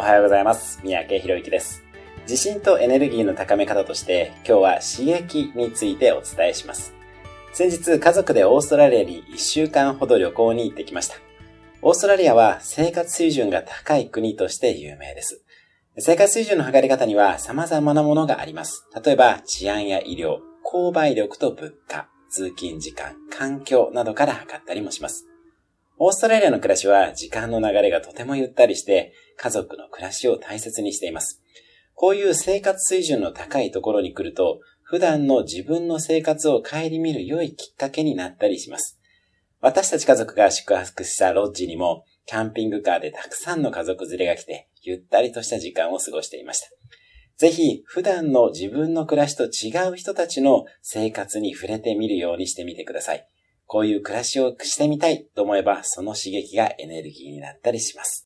おはようございます。三宅博之です。自信とエネルギーの高め方として、今日は刺激についてお伝えします。先日、家族でオーストラリアに1週間ほど旅行に行ってきました。オーストラリアは生活水準が高い国として有名です。生活水準の測り方には様々なものがあります。例えば、治安や医療、購買力と物価、通勤時間、環境などから測ったりもします。オーストラリアの暮らしは時間の流れがとてもゆったりして、家族の暮らしを大切にしています。こういう生活水準の高いところに来ると、普段の自分の生活を顧みる良いきっかけになったりします。私たち家族が宿泊したロッジにも、キャンピングカーでたくさんの家族連れが来て、ゆったりとした時間を過ごしていました。ぜひ、普段の自分の暮らしと違う人たちの生活に触れてみるようにしてみてください。こういう暮らしをしてみたいと思えば、その刺激がエネルギーになったりします。